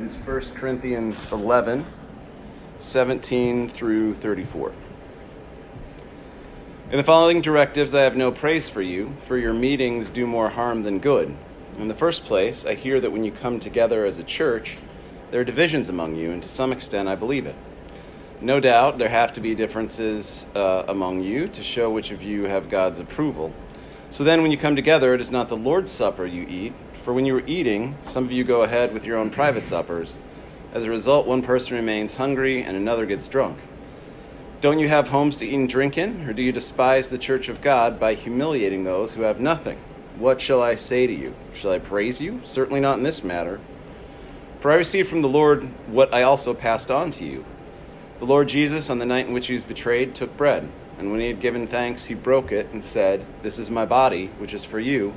is 1 Corinthians 11, 17 through 34. In the following directives, I have no praise for you, for your meetings do more harm than good. In the first place, I hear that when you come together as a church, there are divisions among you, and to some extent I believe it. No doubt there have to be differences uh, among you to show which of you have God's approval. So then, when you come together, it is not the Lord's Supper you eat, for when you are eating, some of you go ahead with your own private suppers. As a result, one person remains hungry and another gets drunk. Don't you have homes to eat and drink in, or do you despise the church of God by humiliating those who have nothing? What shall I say to you? Shall I praise you? Certainly not in this matter. For I received from the Lord what I also passed on to you. The Lord Jesus, on the night in which he was betrayed, took bread, and when he had given thanks, he broke it and said, This is my body, which is for you.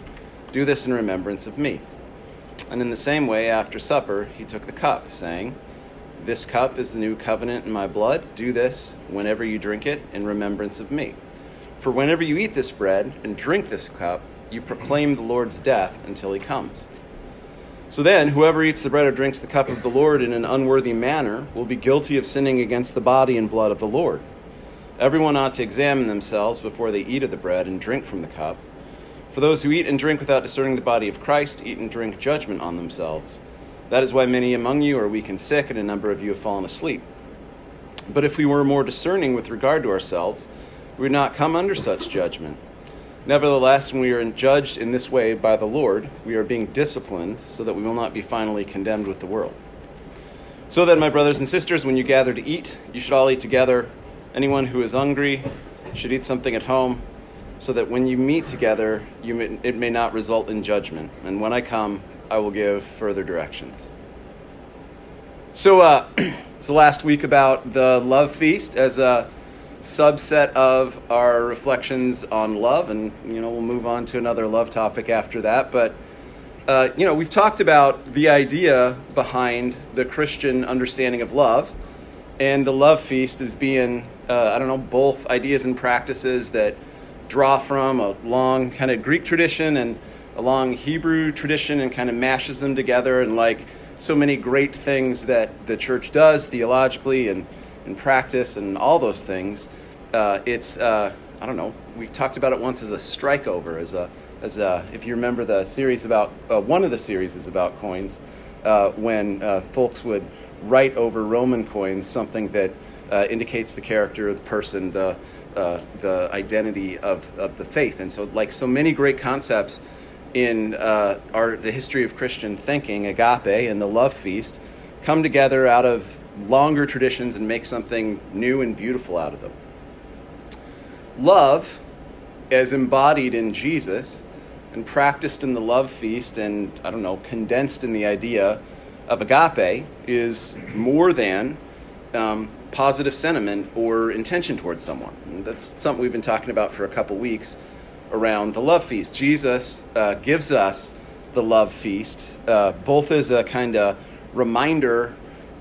Do this in remembrance of me. And in the same way, after supper, he took the cup, saying, This cup is the new covenant in my blood. Do this, whenever you drink it, in remembrance of me. For whenever you eat this bread and drink this cup, you proclaim the Lord's death until he comes. So then, whoever eats the bread or drinks the cup of the Lord in an unworthy manner will be guilty of sinning against the body and blood of the Lord. Everyone ought to examine themselves before they eat of the bread and drink from the cup. For those who eat and drink without discerning the body of Christ eat and drink judgment on themselves. That is why many among you are weak and sick, and a number of you have fallen asleep. But if we were more discerning with regard to ourselves, we would not come under such judgment. Nevertheless, when we are judged in this way by the Lord, we are being disciplined so that we will not be finally condemned with the world. So then, my brothers and sisters, when you gather to eat, you should all eat together. Anyone who is hungry should eat something at home so that when you meet together, you may, it may not result in judgment. And when I come, I will give further directions. So, uh, so last week about the love feast as a subset of our reflections on love, and you know we'll move on to another love topic after that. But uh, you know we've talked about the idea behind the Christian understanding of love, and the love feast as being uh, I don't know both ideas and practices that draw from a long kind of Greek tradition and a long Hebrew tradition and kind of mashes them together and like so many great things that the church does theologically and in practice and all those things. Uh, it's uh, I don't know. We talked about it once as a strikeover, as a as a, if you remember the series about uh, one of the series is about coins, uh, when uh, folks would write over Roman coins something that uh, indicates the character of the person, the uh, the identity of, of the faith. And so, like so many great concepts in uh, our the history of Christian thinking, agape and the love feast come together out of longer traditions and make something new and beautiful out of them. Love, as embodied in Jesus and practiced in the love feast, and I don't know, condensed in the idea of agape, is more than um, positive sentiment or intention towards someone. And that's something we've been talking about for a couple weeks around the love feast. Jesus uh, gives us the love feast, uh, both as a kind of reminder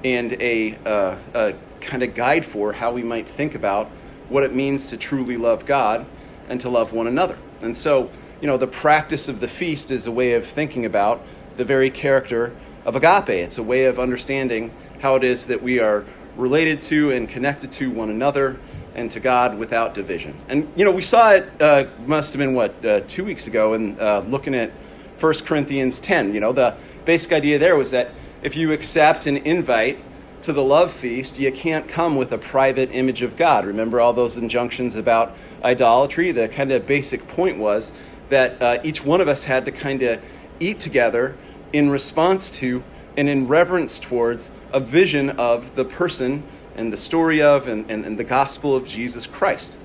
and a, uh, a kind of guide for how we might think about what it means to truly love God and to love one another. And so, you know, the practice of the feast is a way of thinking about the very character of agape. It's a way of understanding how it is that we are related to and connected to one another and to God without division. And, you know, we saw it, uh, must have been, what, uh, two weeks ago, and uh, looking at 1 Corinthians 10. You know, the basic idea there was that if you accept an invite to the love feast, you can't come with a private image of God. Remember all those injunctions about idolatry? The kind of basic point was that uh, each one of us had to kind of eat together in response to and in reverence towards a vision of the person and the story of and, and, and the gospel of Jesus Christ.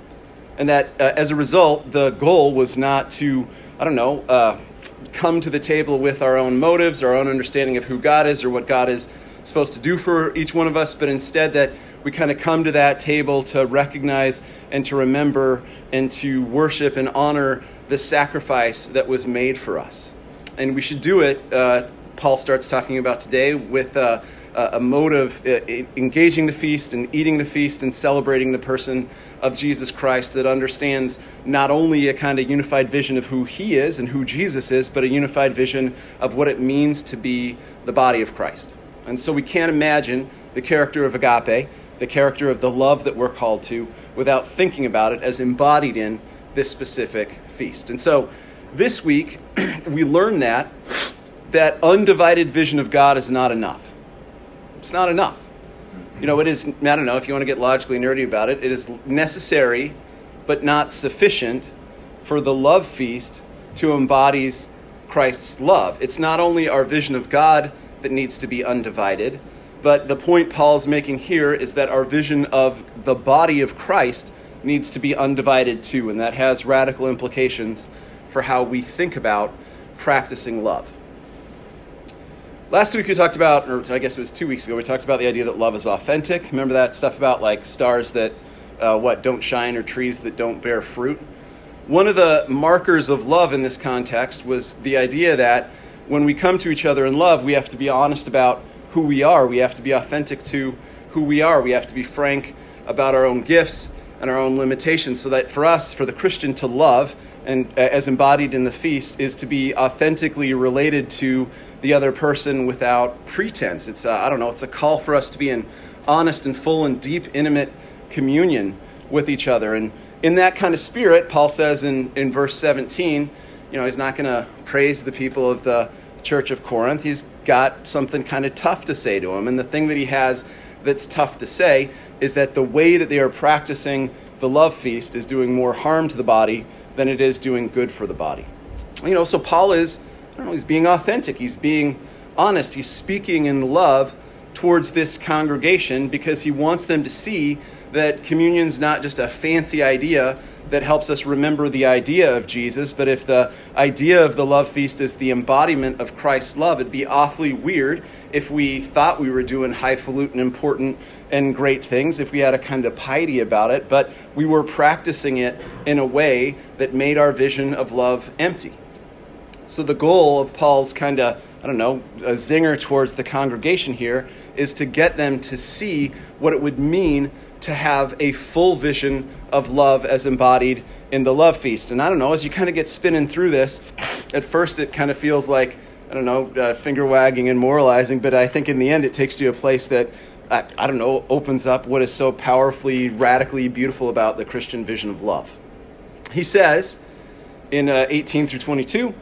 And that uh, as a result, the goal was not to, I don't know, uh, come to the table with our own motives, our own understanding of who God is or what God is supposed to do for each one of us, but instead that we kind of come to that table to recognize and to remember and to worship and honor the sacrifice that was made for us. And we should do it, uh, Paul starts talking about today, with a mode of uh, engaging the feast and eating the feast and celebrating the person of Jesus Christ that understands not only a kind of unified vision of who he is and who Jesus is, but a unified vision of what it means to be the body of Christ. And so we can't imagine the character of agape, the character of the love that we're called to, without thinking about it as embodied in this specific feast. And so this week, we learn that that undivided vision of God is not enough. It's not enough. You know, it is, I don't know if you want to get logically nerdy about it, it is necessary but not sufficient for the love feast to embodies Christ's love. It's not only our vision of God that needs to be undivided, but the point Paul's making here is that our vision of the body of Christ needs to be undivided too, and that has radical implications for how we think about practicing love. Last week we talked about, or I guess it was two weeks ago, we talked about the idea that love is authentic. Remember that stuff about like stars that, uh, what, don't shine or trees that don't bear fruit? One of the markers of love in this context was the idea that when we come to each other in love, we have to be honest about who we are. We have to be authentic to who we are. We have to be frank about our own gifts and our own limitations so that for us, for the Christian to love, and uh, as embodied in the feast, is to be authentically related to the other person without pretense. It's, uh, I don't know, it's a call for us to be in honest and full and deep, intimate communion with each other. And in that kind of spirit, Paul says in, in verse 17, you know, he's not going to praise the people of the church of Corinth. He's got something kind of tough to say to them. And the thing that he has that's tough to say is that the way that they are practicing the love feast is doing more harm to the body than it is doing good for the body. You know, so Paul is He's being authentic. He's being honest. He's speaking in love towards this congregation because he wants them to see that communion's not just a fancy idea that helps us remember the idea of Jesus, but if the idea of the love feast is the embodiment of Christ's love, it'd be awfully weird if we thought we were doing highfalutin, important, and great things, if we had a kind of piety about it, but we were practicing it in a way that made our vision of love empty. So the goal of Paul's kind of, I don't know, a zinger towards the congregation here is to get them to see what it would mean to have a full vision of love as embodied in the love feast. And I don't know, as you kind of get spinning through this, at first it kind of feels like, I don't know, uh, finger wagging and moralizing, but I think in the end it takes you to a place that, uh, I don't know, opens up what is so powerfully, radically beautiful about the Christian vision of love. He says in uh, 18 through 22,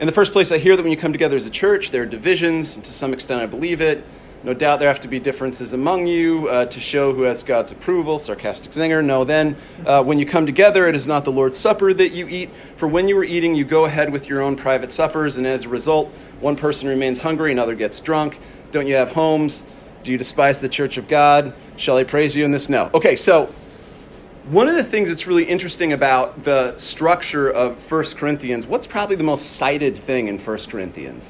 in the first place, I hear that when you come together as a church, there are divisions, and to some extent, I believe it. No doubt there have to be differences among you uh, to show who has God's approval. Sarcastic zinger. No, then, uh, when you come together, it is not the Lord's Supper that you eat. For when you are eating, you go ahead with your own private suppers, and as a result, one person remains hungry, another gets drunk. Don't you have homes? Do you despise the church of God? Shall I praise you in this? No. Okay, so one of the things that's really interesting about the structure of 1 Corinthians, what's probably the most cited thing in 1 Corinthians?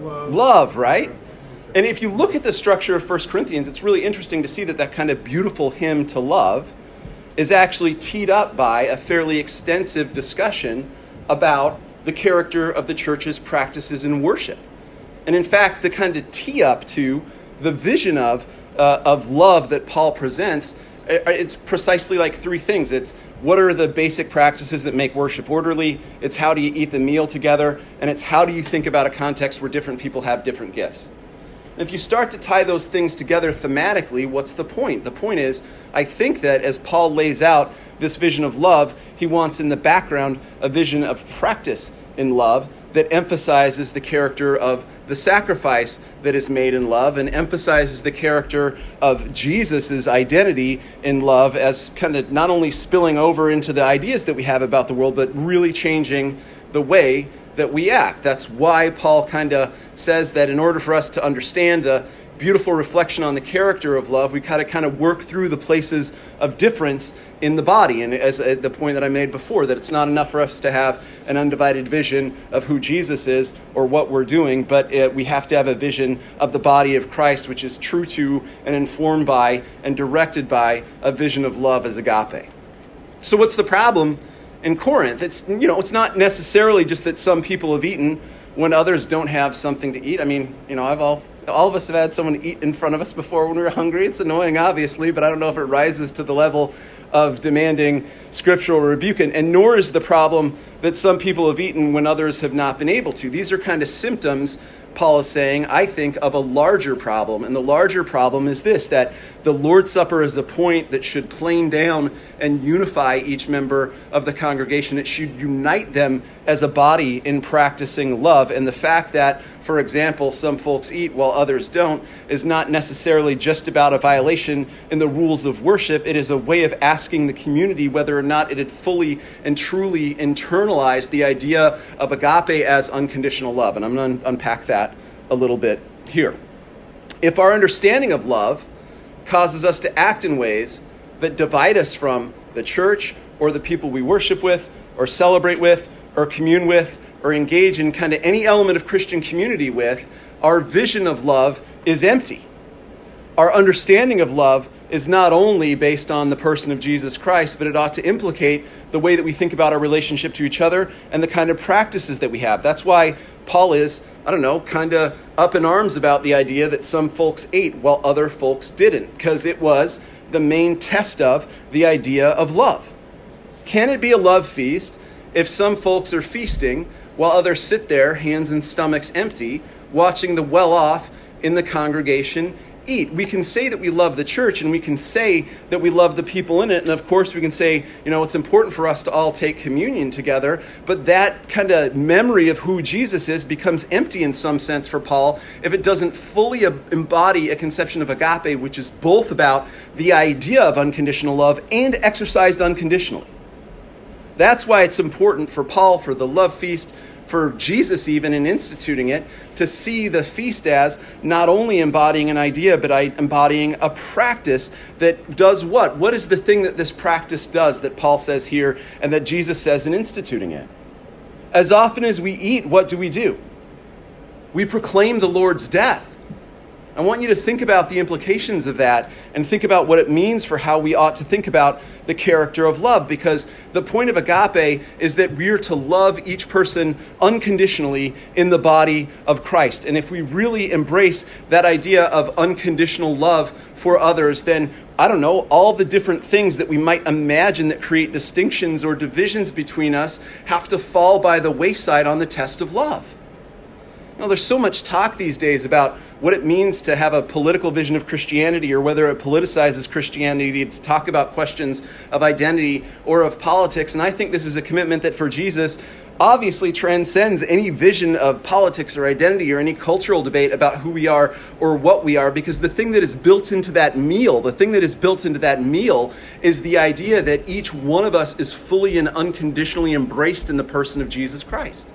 Love. Love, right? And if you look at the structure of 1 Corinthians, it's really interesting to see that that kind of beautiful hymn to love is actually teed up by a fairly extensive discussion about the character of the church's practices in worship. And in fact, the kind of tee up to the vision of, uh, of love that Paul presents it's precisely like three things. It's what are the basic practices that make worship orderly? It's how do you eat the meal together? And it's how do you think about a context where different people have different gifts? And if you start to tie those things together thematically, what's the point? The point is, I think that as Paul lays out this vision of love, he wants in the background a vision of practice in love that emphasizes the character of the sacrifice that is made in love and emphasizes the character of Jesus' identity in love as kind of not only spilling over into the ideas that we have about the world, but really changing the way that we act. That's why Paul kind of says that in order for us to understand the beautiful reflection on the character of love, we kind of kind of work through the places of difference in the body. And as uh, the point that I made before, that it's not enough for us to have an undivided vision of who Jesus is or what we're doing, but it, we have to have a vision of the body of Christ, which is true to and informed by and directed by a vision of love as agape. So what's the problem in Corinth? It's you know it's not necessarily just that some people have eaten when others don't have something to eat. I mean, you know, I've all all of us have had someone eat in front of us before when we were hungry. It's annoying, obviously, but I don't know if it rises to the level of demanding scriptural rebuke. And, and nor is the problem that some people have eaten when others have not been able to. These are kind of symptoms Paul is saying, I think, of a larger problem. And the larger problem is this that the Lord's Supper is a point that should plane down and unify each member of the congregation. It should unite them as a body in practicing love. And the fact that, for example, some folks eat while others don't is not necessarily just about a violation in the rules of worship. It is a way of asking the community whether or not it had fully and truly internalized the idea of agape as unconditional love. And I'm going to unpack that a little bit here. If our understanding of love causes us to act in ways that divide us from the church or the people we worship with or celebrate with or commune with or engage in kind of any element of Christian community with, our vision of love is empty. Our understanding of love is not only based on the person of Jesus Christ, but it ought to implicate the way that we think about our relationship to each other and the kind of practices that we have. That's why Paul is, I don't know, kind of up in arms about the idea that some folks ate while other folks didn't, because it was the main test of the idea of love. Can it be a love feast if some folks are feasting while others sit there, hands and stomachs empty, watching the well off in the congregation eat. We can say that we love the church and we can say that we love the people in it. And of course, we can say, you know, it's important for us to all take communion together. But that kind of memory of who Jesus is becomes empty in some sense for Paul if it doesn't fully embody a conception of agape, which is both about the idea of unconditional love and exercised unconditionally. That's why it's important for Paul for the love feast for Jesus, even in instituting it, to see the feast as not only embodying an idea, but embodying a practice that does what? What is the thing that this practice does that Paul says here and that Jesus says in instituting it? As often as we eat, what do we do? We proclaim the Lord's death. I want you to think about the implications of that and think about what it means for how we ought to think about the character of love because the point of agape is that we're to love each person unconditionally in the body of Christ. And if we really embrace that idea of unconditional love for others, then I don't know, all the different things that we might imagine that create distinctions or divisions between us have to fall by the wayside on the test of love. You know, there's so much talk these days about what it means to have a political vision of Christianity or whether it politicizes Christianity to talk about questions of identity or of politics. And I think this is a commitment that for Jesus obviously transcends any vision of politics or identity or any cultural debate about who we are or what we are because the thing that is built into that meal, the thing that is built into that meal is the idea that each one of us is fully and unconditionally embraced in the person of Jesus Christ.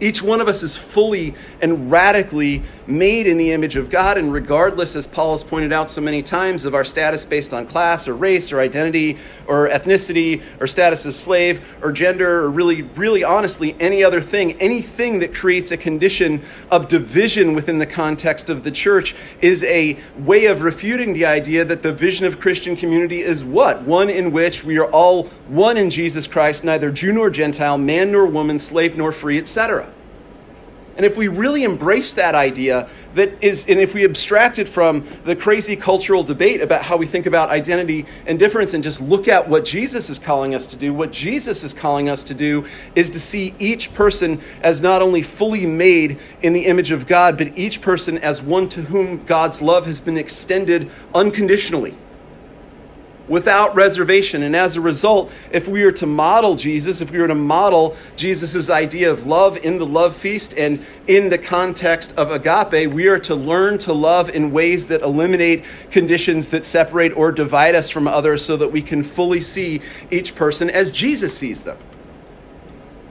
Each one of us is fully and radically made in the image of God, and regardless, as Paul has pointed out so many times, of our status based on class or race or identity or ethnicity or status as slave or gender or really, really honestly, any other thing, anything that creates a condition of division within the context of the church is a way of refuting the idea that the vision of Christian community is what? One in which we are all one in Jesus Christ, neither Jew nor Gentile, man nor woman, slave nor free, etc. And if we really embrace that idea, that is, and if we abstract it from the crazy cultural debate about how we think about identity and difference and just look at what Jesus is calling us to do, what Jesus is calling us to do is to see each person as not only fully made in the image of God, but each person as one to whom God's love has been extended unconditionally without reservation. And as a result, if we were to model Jesus, if we were to model Jesus' idea of love in the love feast and in the context of agape, we are to learn to love in ways that eliminate conditions that separate or divide us from others so that we can fully see each person as Jesus sees them.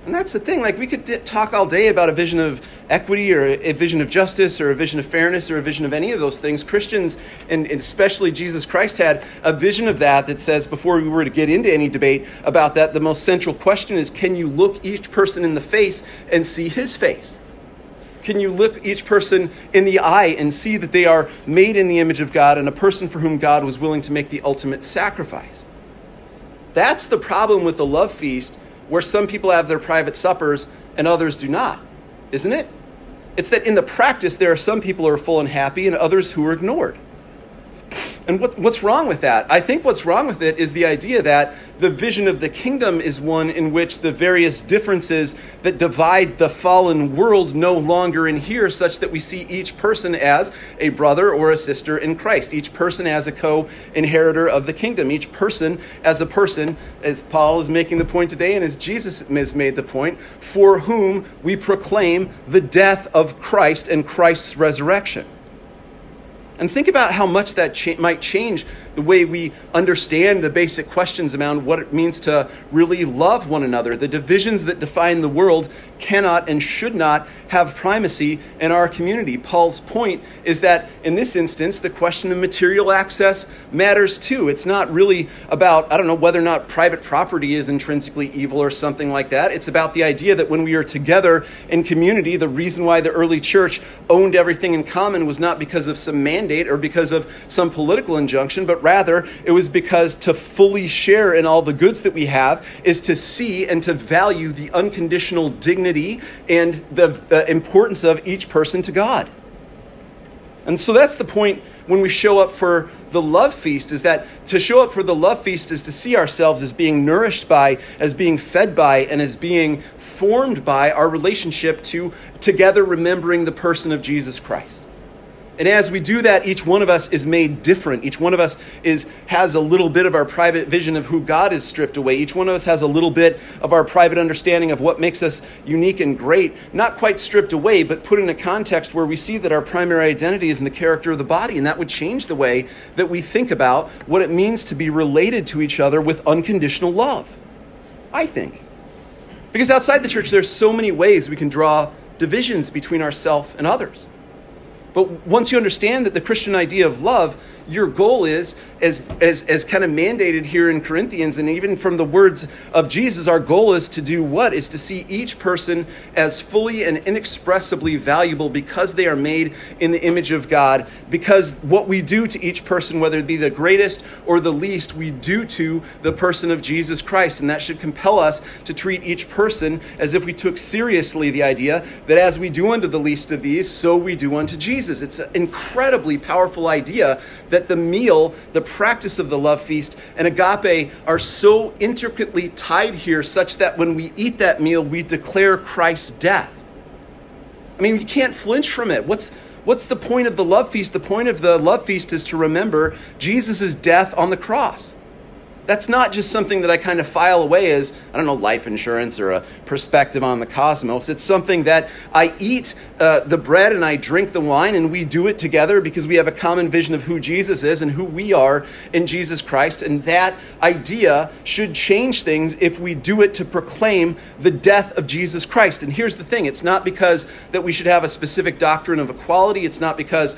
And that's the thing. Like, we could talk all day about a vision of equity or a vision of justice or a vision of fairness or a vision of any of those things. Christians, and especially Jesus Christ, had a vision of that that says, before we were to get into any debate about that, the most central question is can you look each person in the face and see his face? Can you look each person in the eye and see that they are made in the image of God and a person for whom God was willing to make the ultimate sacrifice? That's the problem with the love feast where some people have their private suppers and others do not, isn't it? It's that in the practice, there are some people who are full and happy and others who are ignored. And what, what's wrong with that? I think what's wrong with it is the idea that the vision of the kingdom is one in which the various differences that divide the fallen world no longer inhere, such that we see each person as a brother or a sister in Christ, each person as a co inheritor of the kingdom, each person as a person, as Paul is making the point today and as Jesus has made the point, for whom we proclaim the death of Christ and Christ's resurrection. And think about how much that cha- might change the way we understand the basic questions around what it means to really love one another. The divisions that define the world cannot and should not have primacy in our community. Paul's point is that in this instance, the question of material access matters too. It's not really about, I don't know, whether or not private property is intrinsically evil or something like that. It's about the idea that when we are together in community, the reason why the early church owned everything in common was not because of some mandate or because of some political injunction, but Rather, it was because to fully share in all the goods that we have is to see and to value the unconditional dignity and the, the importance of each person to God. And so that's the point when we show up for the love feast is that to show up for the love feast is to see ourselves as being nourished by, as being fed by, and as being formed by our relationship to together remembering the person of Jesus Christ. And as we do that, each one of us is made different. Each one of us is, has a little bit of our private vision of who God is stripped away. Each one of us has a little bit of our private understanding of what makes us unique and great, not quite stripped away, but put in a context where we see that our primary identity is in the character of the body. And that would change the way that we think about what it means to be related to each other with unconditional love. I think. Because outside the church, there's so many ways we can draw divisions between ourselves and others. But once you understand that the Christian idea of love your goal is, as, as, as kind of mandated here in Corinthians, and even from the words of Jesus, our goal is to do what? Is to see each person as fully and inexpressibly valuable because they are made in the image of God. Because what we do to each person, whether it be the greatest or the least, we do to the person of Jesus Christ. And that should compel us to treat each person as if we took seriously the idea that as we do unto the least of these, so we do unto Jesus. It's an incredibly powerful idea that that the meal, the practice of the love feast, and agape are so intricately tied here, such that when we eat that meal, we declare Christ's death. I mean, you can't flinch from it. What's What's the point of the love feast? The point of the love feast is to remember Jesus' death on the cross that's not just something that I kind of file away as, I don't know, life insurance or a perspective on the cosmos. It's something that I eat uh, the bread and I drink the wine, and we do it together because we have a common vision of who Jesus is and who we are in Jesus Christ. And that idea should change things if we do it to proclaim the death of Jesus Christ. And here's the thing it's not because that we should have a specific doctrine of equality, it's not because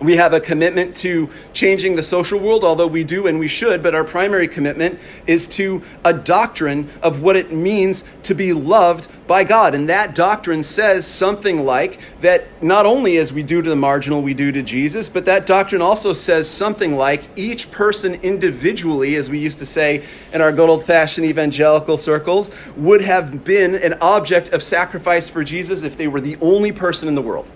we have a commitment to changing the social world, although we do and we should, but our primary commitment is to a doctrine of what it means to be loved by God. And that doctrine says something like that not only as we do to the marginal, we do to Jesus, but that doctrine also says something like each person individually, as we used to say in our good old fashioned evangelical circles, would have been an object of sacrifice for Jesus if they were the only person in the world.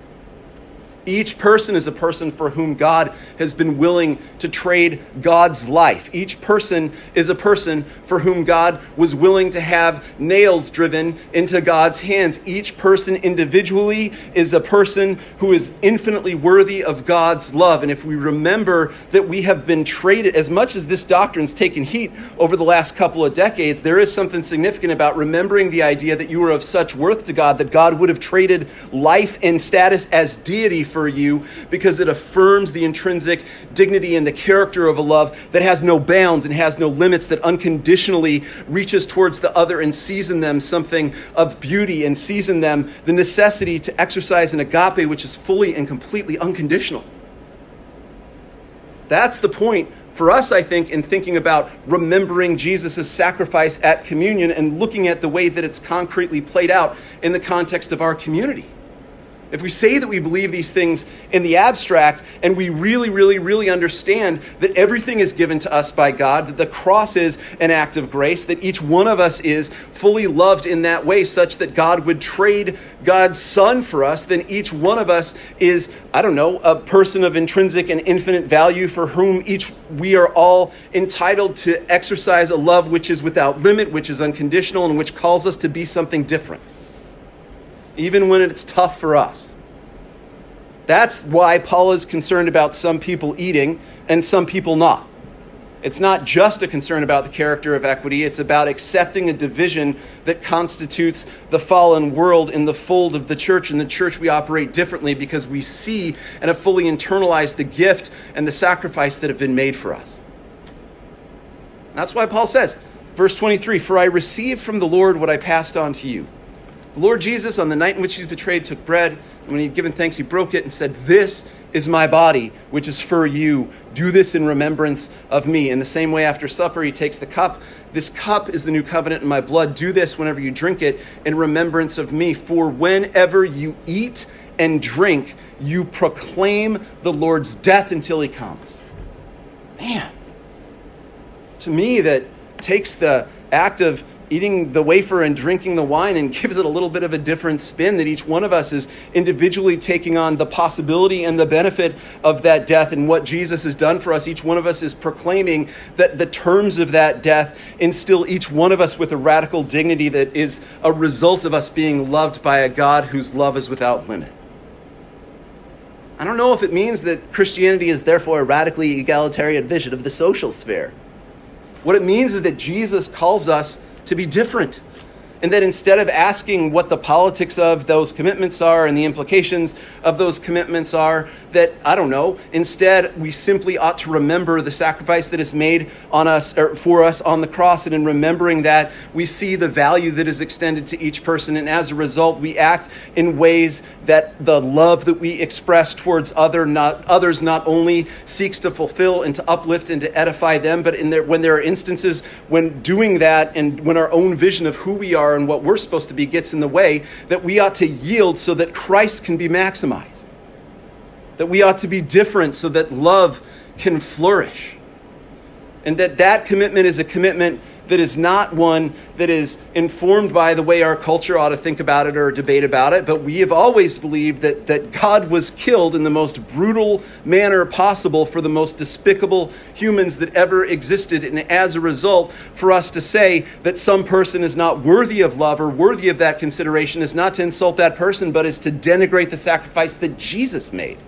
Each person is a person for whom God has been willing to trade God's life. Each person is a person for whom God was willing to have nails driven into God's hands. Each person individually is a person who is infinitely worthy of God's love. And if we remember that we have been traded, as much as this doctrine's taken heat over the last couple of decades, there is something significant about remembering the idea that you are of such worth to God that God would have traded life and status as deity for you because it affirms the intrinsic dignity and the character of a love that has no bounds and has no limits, that unconditionally reaches towards the other and sees in them something of beauty and sees in them the necessity to exercise an agape which is fully and completely unconditional. That's the point for us, I think, in thinking about remembering Jesus' sacrifice at communion and looking at the way that it's concretely played out in the context of our community. If we say that we believe these things in the abstract and we really, really, really understand that everything is given to us by God, that the cross is an act of grace, that each one of us is fully loved in that way, such that God would trade God's Son for us, then each one of us is, I don't know, a person of intrinsic and infinite value for whom each we are all entitled to exercise a love which is without limit, which is unconditional, and which calls us to be something different even when it's tough for us. That's why Paul is concerned about some people eating and some people not. It's not just a concern about the character of equity, it's about accepting a division that constitutes the fallen world in the fold of the church. In the church, we operate differently because we see and have fully internalized the gift and the sacrifice that have been made for us. That's why Paul says, verse 23 For I received from the Lord what I passed on to you the Lord Jesus, on the night in which he was betrayed, took bread, and when he had given thanks, he broke it and said, This is my body, which is for you. Do this in remembrance of me. In the same way, after supper, he takes the cup. This cup is the new covenant in my blood. Do this whenever you drink it in remembrance of me. For whenever you eat and drink, you proclaim the Lord's death until he comes. Man, to me, that takes the act of eating the wafer and drinking the wine and gives it a little bit of a different spin that each one of us is individually taking on the possibility and the benefit of that death and what Jesus has done for us. Each one of us is proclaiming that the terms of that death instill each one of us with a radical dignity that is a result of us being loved by a God whose love is without limit. I don't know if it means that Christianity is therefore a radically egalitarian vision of the social sphere. What it means is that Jesus calls us to be different. And that instead of asking what the politics of those commitments are and the implications of those commitments are, that, I don't know, instead we simply ought to remember the sacrifice that is made on us or for us on the cross. And in remembering that, we see the value that is extended to each person. And as a result, we act in ways that the love that we express towards other not, others not only seeks to fulfill and to uplift and to edify them, but in there, when there are instances when doing that and when our own vision of who we are and what we're supposed to be gets in the way, that we ought to yield so that Christ can be maximized. That we ought to be different so that love can flourish. And that that commitment is a commitment that is not one that is informed by the way our culture ought to think about it or debate about it, but we have always believed that, that God was killed in the most brutal manner possible for the most despicable humans that ever existed. And as a result, for us to say that some person is not worthy of love or worthy of that consideration is not to insult that person, but is to denigrate the sacrifice that Jesus made.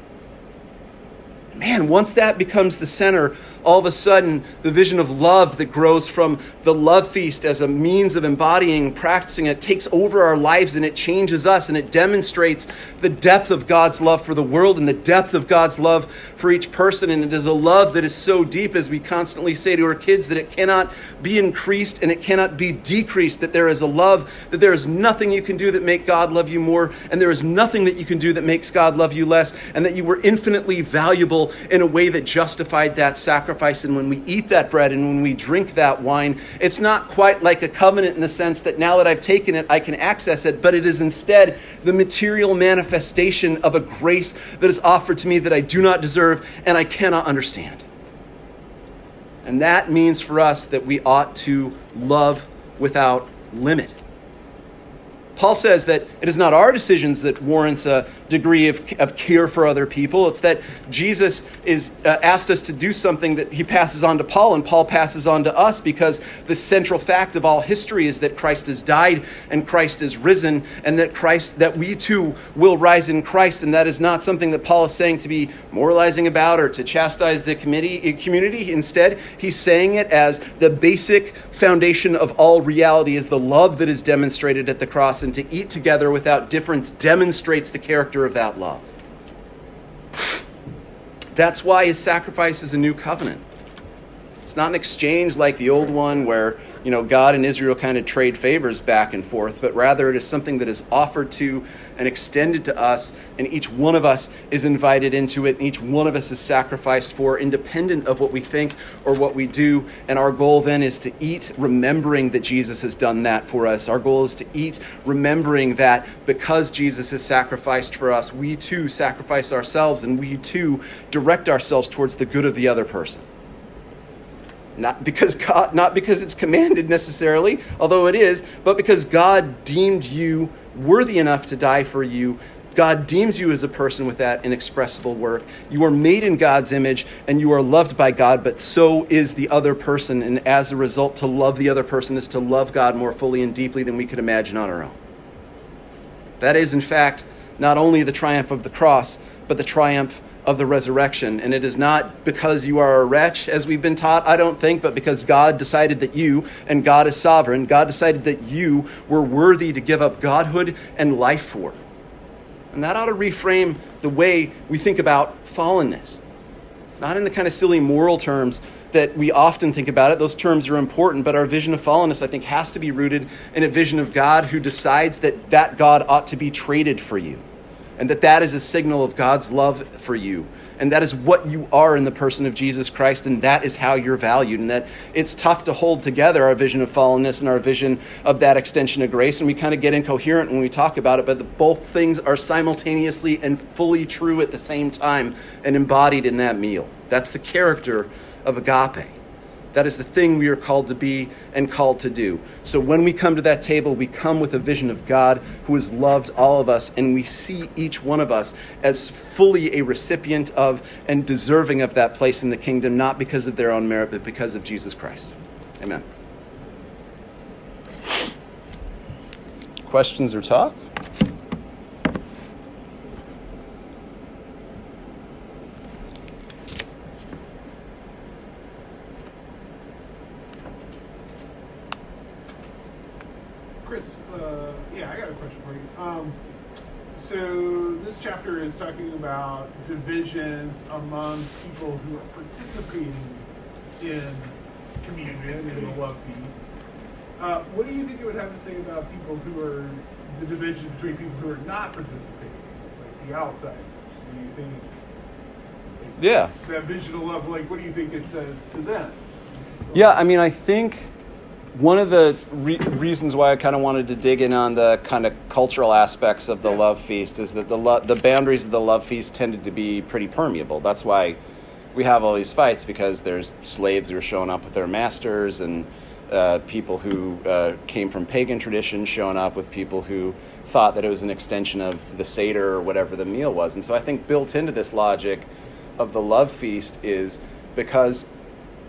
Man, once that becomes the center all of a sudden the vision of love that grows from the love feast as a means of embodying, practicing it, takes over our lives and it changes us and it demonstrates the depth of God's love for the world and the depth of God's love for each person. And it is a love that is so deep, as we constantly say to our kids, that it cannot be increased and it cannot be decreased. That there is a love, that there is nothing you can do that make God love you more, and there is nothing that you can do that makes God love you less, and that you were infinitely valuable in a way that justified that sacrifice sacrifice. And when we eat that bread and when we drink that wine, it's not quite like a covenant in the sense that now that I've taken it, I can access it, but it is instead the material manifestation of a grace that is offered to me that I do not deserve and I cannot understand. And that means for us that we ought to love without limit. Paul says that it is not our decisions that warrants a degree of, of care for other people. It's that Jesus is uh, asked us to do something that he passes on to Paul, and Paul passes on to us because the central fact of all history is that Christ has died and Christ is risen, and that Christ that we too will rise in Christ. And that is not something that Paul is saying to be moralizing about or to chastise the committee, community. Instead, he's saying it as the basic foundation of all reality is the love that is demonstrated at the cross and to eat together without difference demonstrates the character of that love. That's why his sacrifice is a new covenant. It's not an exchange like the old one where you know, God and Israel kind of trade favors back and forth, but rather it is something that is offered to and extended to us, and each one of us is invited into it, and each one of us is sacrificed for, independent of what we think or what we do. And our goal then is to eat remembering that Jesus has done that for us. Our goal is to eat remembering that because Jesus has sacrificed for us, we too sacrifice ourselves, and we too direct ourselves towards the good of the other person not because God, not because it's commanded necessarily, although it is, but because God deemed you worthy enough to die for you. God deems you as a person with that inexpressible work. You are made in God's image and you are loved by God, but so is the other person. And as a result, to love the other person is to love God more fully and deeply than we could imagine on our own. That is, in fact, not only the triumph of the cross, but the triumph of the resurrection. And it is not because you are a wretch, as we've been taught, I don't think, but because God decided that you, and God is sovereign, God decided that you were worthy to give up godhood and life for. And that ought to reframe the way we think about fallenness. Not in the kind of silly moral terms that we often think about it. Those terms are important, but our vision of fallenness, I think, has to be rooted in a vision of God who decides that that God ought to be traded for you and that that is a signal of God's love for you. And that is what you are in the person of Jesus Christ, and that is how you're valued. And that it's tough to hold together our vision of fallenness and our vision of that extension of grace. And we kind of get incoherent when we talk about it, but the, both things are simultaneously and fully true at the same time and embodied in that meal. That's the character of agape. That is the thing we are called to be and called to do. So when we come to that table, we come with a vision of God who has loved all of us, and we see each one of us as fully a recipient of and deserving of that place in the kingdom, not because of their own merit, but because of Jesus Christ. Amen. Questions or talk? Chapter is talking about divisions among people who are participating in communion and the love feast. Uh, what do you think it would have to say about people who are the division between people who are not participating, like the outsiders? Do you think? Like, yeah. That vision of love, like, what do you think it says to them? Yeah, I mean, I think one of the re- reasons why I kind of wanted to dig in on the kind of cultural aspects of the love feast is that the lo- the boundaries of the love feast tended to be pretty permeable. That's why we have all these fights because there's slaves who are showing up with their masters and uh, people who uh, came from pagan traditions showing up with people who thought that it was an extension of the seder or whatever the meal was. And so I think built into this logic of the love feast is because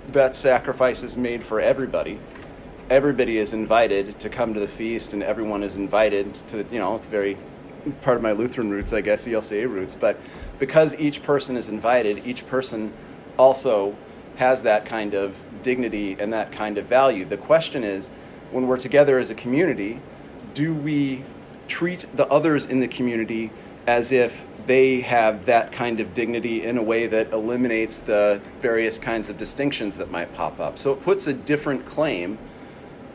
that sacrifice is made for everybody everybody is invited to come to the feast, and everyone is invited to, you know, it's very part of my Lutheran roots, I guess, ELCA roots, but because each person is invited, each person also has that kind of dignity and that kind of value. The question is, when we're together as a community, do we treat the others in the community as if they have that kind of dignity in a way that eliminates the various kinds of distinctions that might pop up? So it puts a different claim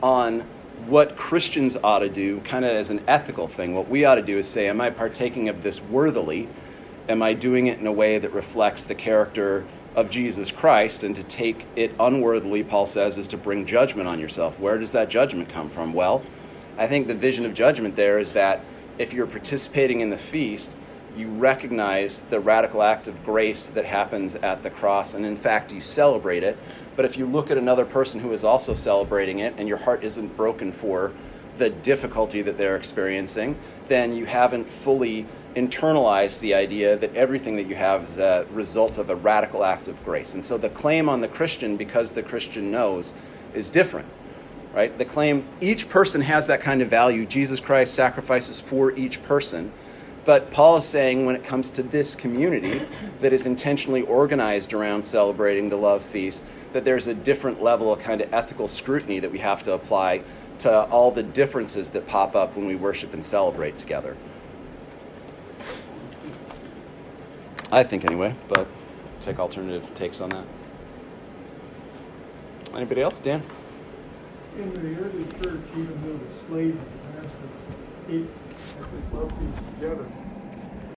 on what Christians ought to do, kind of as an ethical thing. What we ought to do is say, Am I partaking of this worthily? Am I doing it in a way that reflects the character of Jesus Christ? And to take it unworthily, Paul says, is to bring judgment on yourself. Where does that judgment come from? Well, I think the vision of judgment there is that if you're participating in the feast, you recognize the radical act of grace that happens at the cross, and in fact, you celebrate it. But if you look at another person who is also celebrating it and your heart isn't broken for the difficulty that they're experiencing, then you haven't fully internalized the idea that everything that you have is a result of a radical act of grace. And so the claim on the Christian, because the Christian knows, is different. Right? The claim each person has that kind of value. Jesus Christ sacrifices for each person. But Paul is saying when it comes to this community that is intentionally organized around celebrating the love feast, that there's a different level of kind of ethical scrutiny that we have to apply to all the differences that pop up when we worship and celebrate together. I think, anyway, but take alternative takes on that. Anybody else? Dan? in the early church, even though the slaves and masters ate at this love feast together,